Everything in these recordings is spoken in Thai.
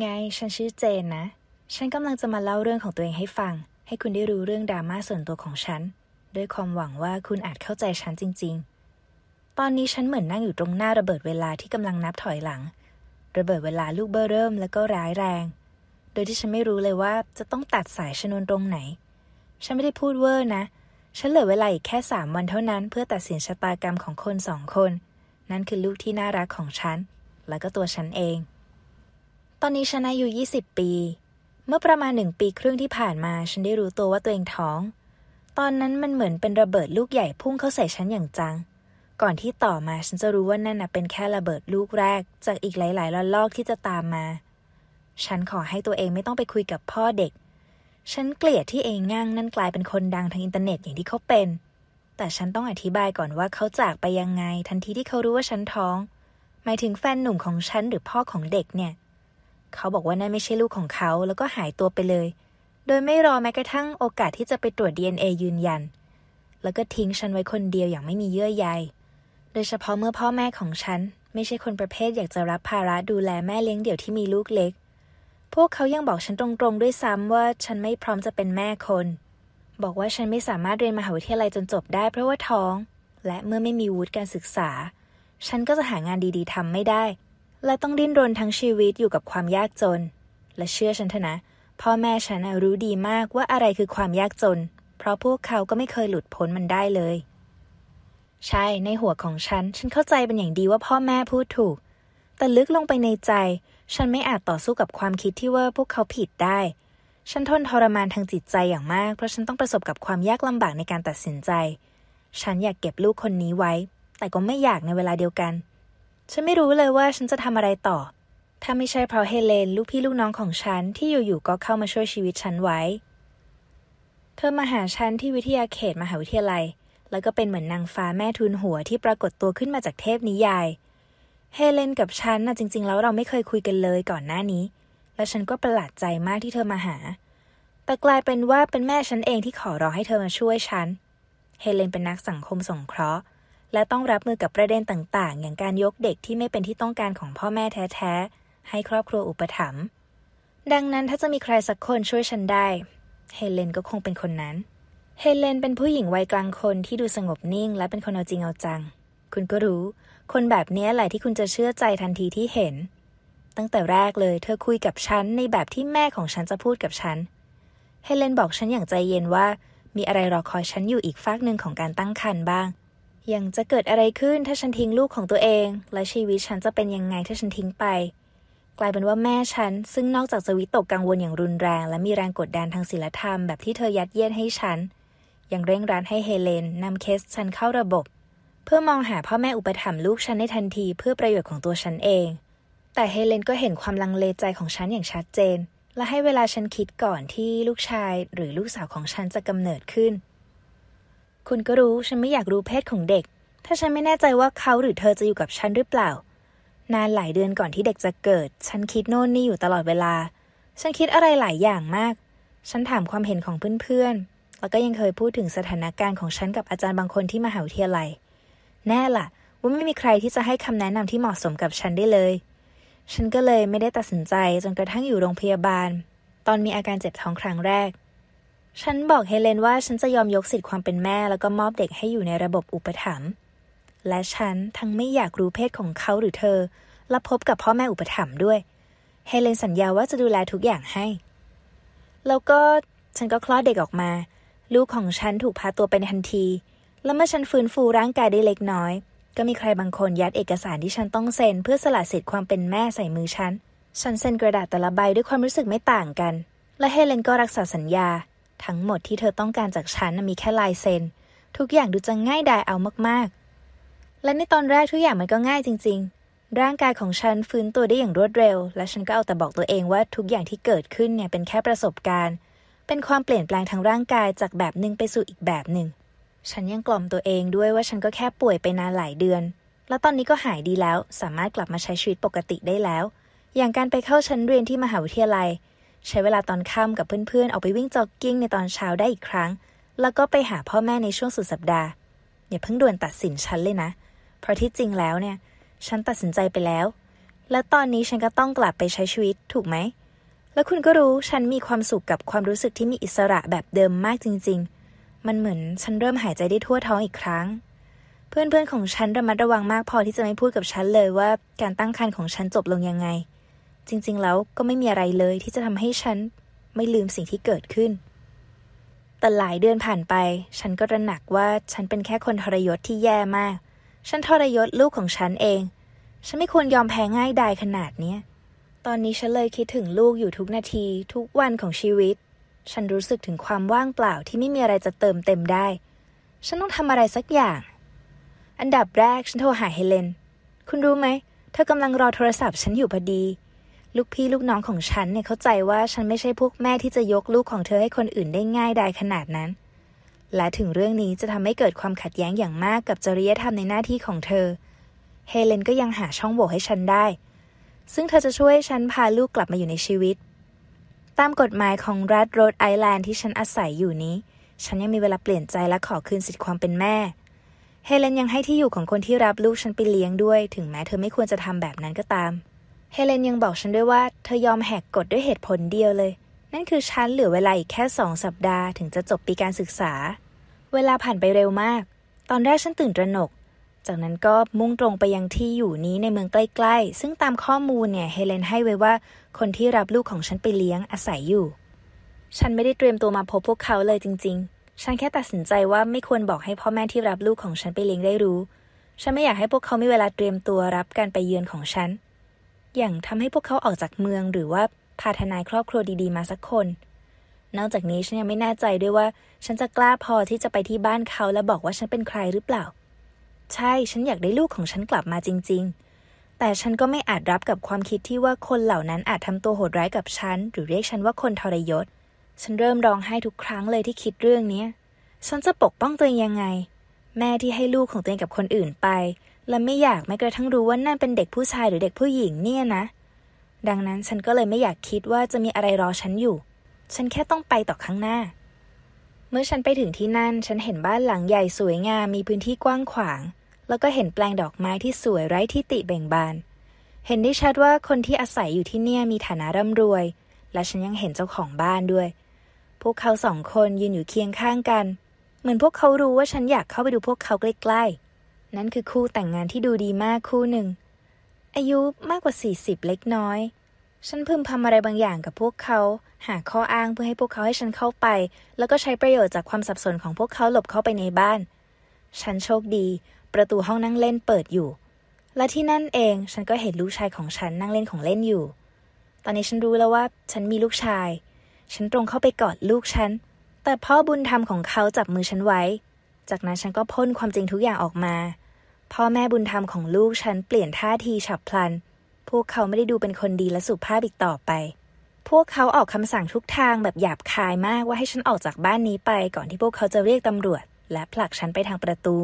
ไง ฉันชื่อเจนนะ ฉันกำลังจะมาเล่าเรื่องของตัวเองให้ฟัง ให้คุณได้รู้เรื่องดราม่าส่วนตัวของฉัน ด้วยความหวังว่าคุณอาจเข้าใจฉันจริง ๆ ตอนนี้ฉันเหมือนนั่งอยู่ตรงหน้าระเบิดเวลาที่กำลังนับถอยหลัง ระเบิดเวลาลูกเบ้อเริ่มแล้วก็ร้ายแรง โดยที่ฉันไม่รู้เลยว่าจะต้องตัดสายชนวนตรงไหน ฉันไม่ได้พูดเวอร์นะ ฉันเหลือเวลาอีกแค่สามวันเท่านั้น เพื่อตัดสินชะตากรรมของคนสองคน นั่นคือลูกที่น่ารักของฉัน แล้วก็ตัวฉันเอง ตอนนี้ฉันอายุ20 ปี เมื่อประมาณหนึ่งปีครึ่งที่ผ่านมา ฉันได้รู้ตัวว่าตัวเองท้อง ตอนนั้นมันเหมือนเป็นระเบิดลูกใหญ่พุ่งเข้าใส่ฉันอย่างจัง ก่อนที่ต่อมาฉันจะรู้ว่านั่นนะเป็นแค่ระเบิดลูกแรก จากอีกหลายๆระลอกที่จะตามมา ฉันขอให้ตัวเองไม่ต้องไปคุยกับพ่อเด็ก ฉันเกลียดที่เองง่างนั่นกลายเป็นคนดังทางอินเทอร์เน็ตอย่างที่เขาเป็น แต่ฉันต้องอธิบายก่อนว่าเขาจากไปยังไง ทันทีที่เขารู้ว่าฉันท้อง หมายถึงแฟนหนุ่มของฉันหรือพ่อของเด็กเนี่ย เขาบอกว่านั่นไม่ใช่ลูกของเขาแล้วก็หายตัวไปเลย โดยไม่รอแม้กระทั่งโอกาสที่จะไปตรวจ DNA ยืนยัน แล้วก็ทิ้งฉันไว้คนเดียวอย่างไม่มีเยื่อใย โดยเฉพาะเมื่อพ่อแม่ของฉัน ไม่ใช่คนประเภทอยากจะรับภาระดูแลแม่เลี้ยงเดี่ยวที่มีลูกเล็ก พวกเขายังบอกฉันตรงๆด้วยซ้ำว่าฉันไม่พร้อมจะเป็นแม่คน บอกว่าฉันไม่สามารถเรียนมหาวิทยาลัยจนจบได้เพราะว่าท้อง และเมื่อไม่มีวุฒิการศึกษา ฉันก็จะหางานดีๆทำไม่ได้ และต้องดิ้นรนทั้งชีวิตอยู่กับความยากจน และเชื่อฉันเถอะนะ พ่อแม่ฉันรู้ดีมากว่าอะไรคือความยากจน เพราะพวกเขาก็ไม่เคยหลุดพ้นมันได้เลย ใช่ในหัวของฉัน ฉันเข้าใจเป็นอย่างดีว่าพ่อแม่พูดถูก แต่ลึกลงไปในใจ ฉันไม่อาจต่อสู้กับความคิดที่ว่าพวกเขาผิดได้ ฉันทนทรมานทางจิตใจอย่างมาก เพราะฉันต้องประสบกับความยากลำบากในการตัดสินใจ ฉันอยากเก็บลูกคนนี้ไว้ แต่ก็ไม่อยากในเวลาเดียวกัน ฉันไม่รู้เลยว่าฉันจะทำอะไรต่อ ถ้าไม่ใช่เพราะเฮเลน ลูกพี่ลูกน้องของฉันที่อยู่ๆก็เข้ามาช่วยชีวิตฉันไว้ เธอมาหาฉันที่วิทยาเขตมหาวิทยาลัย แล้วก็เป็นเหมือนนางฟ้าแม่ทุนหัวที่ปรากฏตัวขึ้นมาจากเทพนิยาย เฮเลนกับฉันน่ะจริง ๆ แล้วเราไม่เคยคุยกันเลยก่อนหน้านี้ และฉันก็ประหลาดใจมากที่เธอมาหา แต่กลายเป็นว่าเป็นแม่ฉันเองที่ขอร้องให้เธอมาช่วยฉัน เฮเลนเป็นนักสังคมสงเคราะห์ และต้องรับมือกับประเด็นต่างๆ อย่างการยกเด็กที่ไม่เป็นที่ต้องการของพ่อแม่แท้ๆ ให้ครอบครัวอุปถัมภ์ดังนั้นถ้าจะมีใครสักคนช่วยฉันได้ เฮเลนก็คงเป็นคนนั้น เฮเลนเป็นผู้หญิงวัยกลางคนที่ดูสงบนิ่ง และเป็นคนเอาจริงเอาจัง คุณก็รู้ คนแบบนี้แหละที่คุณจะเชื่อใจทันทีที่เห็น ตั้งแต่แรกเลยเธอคุยกับฉันในแบบที่แม่ของฉันจะพูดกับฉัน เฮเลนบอกฉันอย่างใจเย็นว่า มีอะไรรอคอยฉันอยู่อีกฟากหนึ่งของการตั้งครรภ์บ้าง ยังจะเกิดอะไรขึ้นถ้าฉันทิ้งลูกของตัวเอง และชีวิตฉันจะเป็นยังไงถ้าฉันทิ้งไป กลายเป็นว่าแม่ฉัน ซึ่งนอกจากจะวิตกกังวลอย่างรุนแรง และมีแรงกดดันทางศีลธรรมแบบที่เธอยัดเยียดให้ฉัน ยังเร่งรัดให้เฮเลนนำเคสฉันเข้าระบบ เพื่อมองหาพ่อแม่อุปถัมภ์ลูกฉันในทันทีเพื่อประโยชน์ของตัวฉันเอง แต่เฮเลนก็เห็นความลังเลใจของฉันอย่างชัดเจน และให้เวลาฉันคิดก่อนที่ลูกชาย หรือลูกสาวของฉันจะกำเนิดขึ้น คุณก็รู้ฉันไม่อยากรู้เพศของเด็ก ถ้าฉันไม่แน่ใจว่าเขาหรือเธอจะอยู่กับฉันหรือเปล่า นานหลายเดือนก่อนที่เด็กจะเกิด ฉันคิดโน่นนี่อยู่ตลอดเวลา ฉันคิดอะไรหลายอย่างมาก ฉันถามความเห็นของเพื่อนๆ แล้วก็ยังเคยพูดถึงสถานการณ์ของฉันกับอาจารย์บางคนที่มหาวิทยาลัย แน่ล่ะ ว่าไม่มีใครที่จะให้คำแนะนำที่เหมาะสมกับฉันได้เลย ฉันก็เลยไม่ได้ตัดสินใจจนกระทั่งอยู่โรงพยาบาล ตอนมีอาการเจ็บท้องครั้งแรก ฉันบอกเฮเลนว่าฉันจะยอมยกสิทธิ์ความเป็นแม่ แล้วก็มอบเด็กให้อยู่ในระบบอุปถัมภ์และฉันทั้งไม่อยากรู้เพศของเขาหรือเธอ และพบกับพ่อแม่อุปถัมภ์ด้วย เฮเลนสัญญาว่าจะดูแลทุกอย่างให้ แล้วก็ฉันก็คลอดเด็กออกมา ลูกของฉันถูกพาตัวไปในทันที แล้วเมื่อฉันฟื้นฟูร่างกายได้เล็กน้อย ก็มีใครบางคนยัดเอกสารที่ฉันต้องเซ็น เพื่อสละสิทธิ์ความเป็นแม่ใส่มือฉัน ฉันเซ็นกระดาษแต่ละใบด้วยความรู้สึกไม่ต่างกัน และเฮเลนก็รักษาสัญญา ทั้งหมดที่เธอต้องการจากฉันมีแค่ลายเซ็น ทุกอย่างดูจะง่ายดายเอามากๆ และในตอนแรกทุกอย่างมันก็ง่ายจริง ๆ ร่างกายของฉันฟื้นตัวได้อย่างรวดเร็ว และฉันก็เอาแต่บอกตัวเองว่าทุกอย่างที่เกิดขึ้นเนี่ยเป็นแค่ประสบการณ์ เป็นความเปลี่ยนแปลงทางร่างกายจากแบบหนึ่งไปสู่อีกแบบหนึ่ง ฉันยังกล่อมตัวเองด้วยว่าฉันก็แค่ป่วยไปนานหลายเดือน แล้วตอนนี้ก็หายดีแล้ว สามารถกลับมาใช้ชีวิตปกติได้แล้ว อย่างการไปเข้าชั้นเรียนที่มหาวิทยาลัย ใช้เวลาตอนค่ำกับเพื่อนๆ ออกไปวิ่งจ็อกกิ้งในตอนเช้าได้อีกครั้ง แล้วก็ไปหาพ่อแม่ในช่วงสุดสัปดาห์ อย่าเพิ่งด่วนตัดสินฉันเลยนะ เพราะที่จริงแล้วเนี่ย ฉันตัดสินใจไปแล้ว และตอนนี้ฉันก็ต้องกลับไปใช้ชีวิตถูกไหม แล้วคุณก็รู้ฉันมีความสุขกับความรู้สึกที่มีอิสระแบบเดิมมากจริง ๆ มันเหมือนฉันเริ่มหายใจได้ทั่วท้องอีกครั้ง เพื่อนๆของฉันระมัดระวังมากพอที่จะไม่พูดกับฉันเลยว่าการตั้งครรภ์ของฉันจบลงยังไง จริงๆ แล้วก็ไม่มีอะไรเลยที่จะทำให้ฉันไม่ลืมสิ่งที่เกิดขึ้น แต่หลายเดือนผ่านไป ฉันก็ระหนักว่าฉันเป็นแค่คนทรยศที่แย่มาก ฉันทรยศลูกของฉันเอง ฉันไม่ควรยอมแพ้ง่ายดายขนาดเนี้ ตอนนี้ฉันเลยคิดถึงลูกอยู่ทุกนาที ทุกวันของชีวิต ฉันรู้สึกถึงความว่างเปล่าที่ไม่มีอะไรจะเติมเต็มได้ ฉันต้องทำอะไรสักอย่าง อันดับแรกฉันโทรหาเฮเลน คุณรู้ไหม เธอกำลังรอโทรศัพท์ฉันอยู่พอดี ลูกพี่ลูกน้องของฉันเนี่ยเข้าใจว่าฉันไม่ใช่พวกแม่ที่จะยกลูกของเธอให้คนอื่นได้ง่ายดายขนาดนั้น และถึงเรื่องนี้จะทำให้เกิดความขัดแย้งอย่างมากกับจริยธรรมในหน้าที่ของเธอ เฮเลนก็ยังหาช่องโหว่ให้ฉันได้ ซึ่งเธอจะช่วยฉันพาลูกกลับมาอยู่ในชีวิต ตามกฎหมายของรัฐโรดไอแลนด์ที่ฉันอาศัยอยู่นี้ ฉันยังมีเวลาเปลี่ยนใจและขอคืนสิทธิ์ความเป็นแม่เฮเลนยังให้ที่อยู่ของคนที่รับลูกฉันไปเลี้ยงด้วย ถึงแม้เธอไม่ควรจะทำแบบนั้นก็ตาม เฮเลนยังบอกฉันด้วยว่าเธอยอมแหกกฎด้วยเหตุผลเดียวเลย นั่นคือฉันเหลือเวลาอีกแค่สองสัปดาห์ถึงจะจบปีการศึกษา เวลาผ่านไปเร็วมาก ตอนแรกฉันตื่นตระหนก จากนั้นก็มุ่งตรงไปยังที่อยู่นี้ในเมืองใกล้ๆ ซึ่งตามข้อมูลเนี่ยเฮเลนให้ไว้ว่าคนที่รับลูกของฉันไปเลี้ยงอาศัยอยู่ ฉันไม่ได้เตรียมตัวมาพบพวกเขาเลยจริง ๆ ฉันแค่ตัดสินใจว่าไม่ควรบอกให้พ่อแม่ที่รับลูกของฉันไปเลี้ยงได้รู้ ฉันไม่อยากให้พวกเขามีเวลาเตรียมตัวรับการไปเยือนของฉัน อย่างทำให้พวกเขาออกจากเมืองหรือว่าพาทนายครอบครัวดีๆ มาสักคน นอกจากนี้ฉันยังไม่แน่ใจด้วยว่า ฉันจะกล้าพอที่จะไปที่บ้านเขาและบอกว่าฉันเป็นใครหรือเปล่า ใช่ฉันอยากได้ลูกของฉันกลับมาจริง ๆ แต่ฉันก็ไม่อาจรับกับความคิดที่ว่าคนเหล่านั้นอาจทำตัวโหดร้ายกับฉัน หรือเรียกฉันว่าคนทรยศ ฉันเริ่มร้องไห้ทุกครั้งเลยที่คิดเรื่องนี้ฉันจะปกป้องตัวเองยังไง แม่ที่ให้ลูกของตัวเองกับคนอื่นไป และไม่อยากแม้กระทั่งรู้ว่านั่นเป็นเด็กผู้ชายหรือเด็กผู้หญิงเนี่ยนะ ดังนั้นฉันก็เลยไม่อยากคิดว่าจะมีอะไรรอฉันอยู่ ฉันแค่ต้องไปต่อข้างหน้า เมื่อฉันไปถึงที่นั่น ฉันเห็นบ้านหลังใหญ่สวยงาม มีพื้นที่กว้างขวาง แล้วก็เห็นแปลงดอกไม้ที่สวยไร้ที่ติเบ่งบาน เห็นได้ชัดว่าคนที่อาศัยอยู่ที่เนี่ยมีฐานะร่ำรวย และฉันยังเห็นเจ้าของบ้านด้วย พวกเขาสองคนยืนอยู่เคียงข้างกัน เหมือนพวกเขารู้ว่าฉันอยากเข้าไปดูพวกเขาใกล้ๆ นั่นคือคู่แต่งงานที่ดูดีมากคู่หนึ่ง อายุมากกว่า 40 เล็กน้อย ฉันพึมพำอะไรบางอย่างกับพวกเขา หาข้ออ้างเพื่อให้พวกเขาให้ฉันเข้าไป แล้วก็ใช้ประโยชน์จากความสับสนของพวกเขาหลบเข้าไปในบ้าน ฉันโชคดี ประตูห้องนั่งเล่นเปิดอยู่ และที่นั่นเองฉันก็เห็นลูกชายของฉันนั่งเล่นของเล่นอยู่ ตอนนี้ฉันรู้แล้วว่าฉันมีลูกชาย ฉันตรงเข้าไปกอดลูกฉัน แต่พ่อบุญธรรมของเขาจับมือฉันไว้ จากนั้นฉันก็พ่นความจริงทุกอย่างออกมา พ่อแม่บุญธรรมของลูกฉันเปลี่ยนท่าทีฉับพลัน พวกเขาไม่ได้ดูเป็นคนดีและสุภาพอีกต่อไป พวกเขาออกคำสั่งทุกทางแบบหยาบคายมากว่าให้ฉันออกจากบ้านนี้ไปก่อนที่พวกเขาจะเรียกตำรวจ และผลักฉันไปทางประตู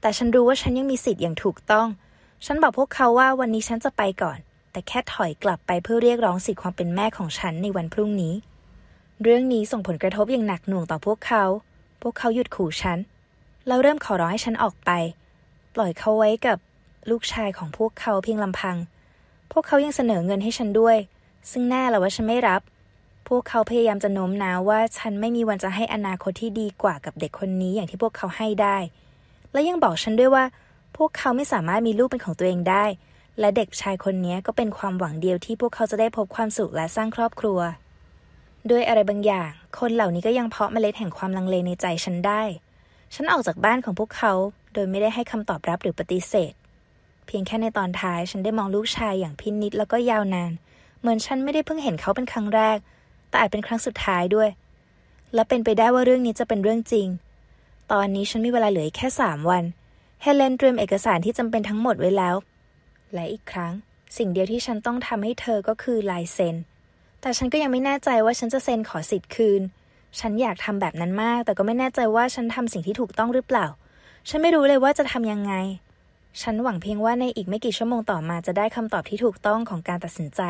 แต่ฉันรู้ว่าฉันยังมีสิทธิ์อย่างถูกต้อง ฉันบอกพวกเขาว่าวันนี้ฉันจะไปก่อน แต่แค่ถอยกลับไปเพื่อเรียกร้องสิทธิความเป็นแม่ของฉันในวันพรุ่งนี้ เรื่องนี้ส่งผลกระทบอย่างหนักหน่วงต่อพวกเขา พวกเขาหยุดขู่ฉันแล้วเริ่มขอร้องให้ฉันออกไป ปล่อยเขาไว้กับลูกชายของพวกเขาเพียงลำพัง พวกเขายังเสนอเงินให้ฉันด้วย ซึ่งแน่ละว่าฉันไม่รับ พวกเขาพยายามจะโน้มน้าวว่าฉันไม่มีวันจะให้อนาคตที่ดีกว่ากับเด็กคนนี้อย่างที่พวกเขาให้ได้ และยังบอกฉันด้วยว่า พวกเขาไม่สามารถมีลูกเป็นของตัวเองได้ และเด็กชายคนนี้ก็เป็นความหวังเดียวที่พวกเขาจะได้พบความสุขและสร้างครอบครัว ด้วยอะไรบางอย่าง คนเหล่านี้ก็ยังเพาะเมล็ดแห่งความลังเลในใจฉันได้ ฉันออกจากบ้านของพวกเขา โดยไม่ได้ให้คำตอบรับหรือปฏิเสธ เพียงแค่ในตอนท้ายฉันได้มองลูกชายอย่างพินิจแล้วก็ยาวนาน เหมือนฉันไม่ได้เพิ่งเห็นเขาเป็นครั้งแรก แต่อาจเป็นครั้งสุดท้ายด้วย และเป็นไปได้ว่าเรื่องนี้จะเป็นเรื่องจริง ตอนนี้ฉันมีเวลาเหลือแค่สามวันเฮเลนเตรียมเอกสารที่จำเป็นทั้งหมดไว้แล้ว และอีกครั้ง สิ่งเดียวที่ฉันต้องทำให้เธอก็คือลายเซ็น แต่ฉันก็ยังไม่แน่ใจว่าฉันจะเซ็นขอสิทธิ์คืน ฉันอยากทำแบบนั้นมาก แต่ก็ไม่แน่ใจว่าฉันทำสิ่งที่ถูกต้องหรือเปล่า ฉันไม่รู้เลยว่าจะทำยังไง ฉันหวังเพียงว่าในอีกไม่กี่ชั่วโมงต่อมาจะได้คำตอบที่ถูกต้องของการตัดสินใจ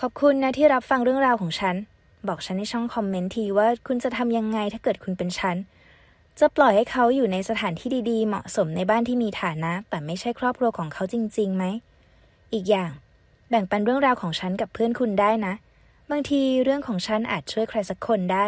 ขอบคุณนะที่รับฟังเรื่องราวของฉัน บอกฉันในช่องคอมเมนต์ทีว่าคุณจะทำยังไงถ้าเกิดคุณเป็นฉัน จะปล่อยให้เขาอยู่ในสถานที่ดีๆ เหมาะสมในบ้านที่มีฐานะ แต่ไม่ใช่ครอบครัวของเขาจริงๆไหม อีกอย่าง แบ่งปันเรื่องราวของฉันกับเพื่อนคุณได้นะ บางทีเรื่องของฉันอาจช่วยใครสักคนได้